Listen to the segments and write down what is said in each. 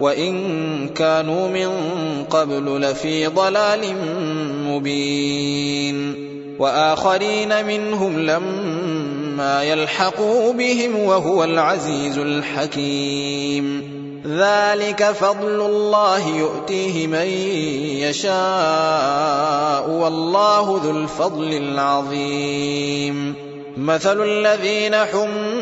وإن كانوا من قبل لفي ضلال مبين وآخرين منهم لما يلحقوا بهم وهو العزيز الحكيم ذلك فضل الله يؤتيه من يشاء والله ذو الفضل العظيم. مثل الذين حملوا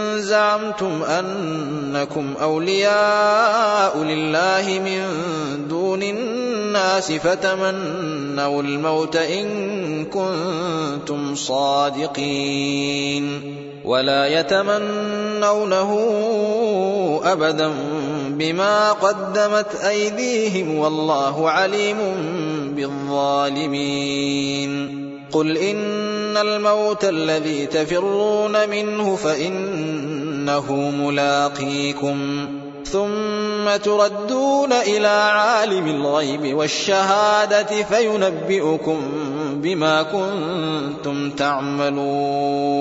زعمتم أنكم أولياء لله من دون الناس فتمنوا الموت إن كنتم صادقين ولا يتمنونه أبدا بما قدمت أيديهم والله عليم بالظالمين قل إن الموت الذي تفرون منه فإنه ملاقيكم ثم تردون إلى عالم الغيب والشهادة فينبئكم بما كنتم تعملون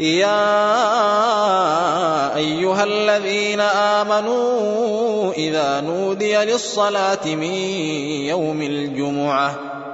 يا أيها الذين آمنوا إذا نودي للصلاة من يوم الجمعة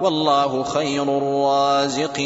والله خير الرازقين.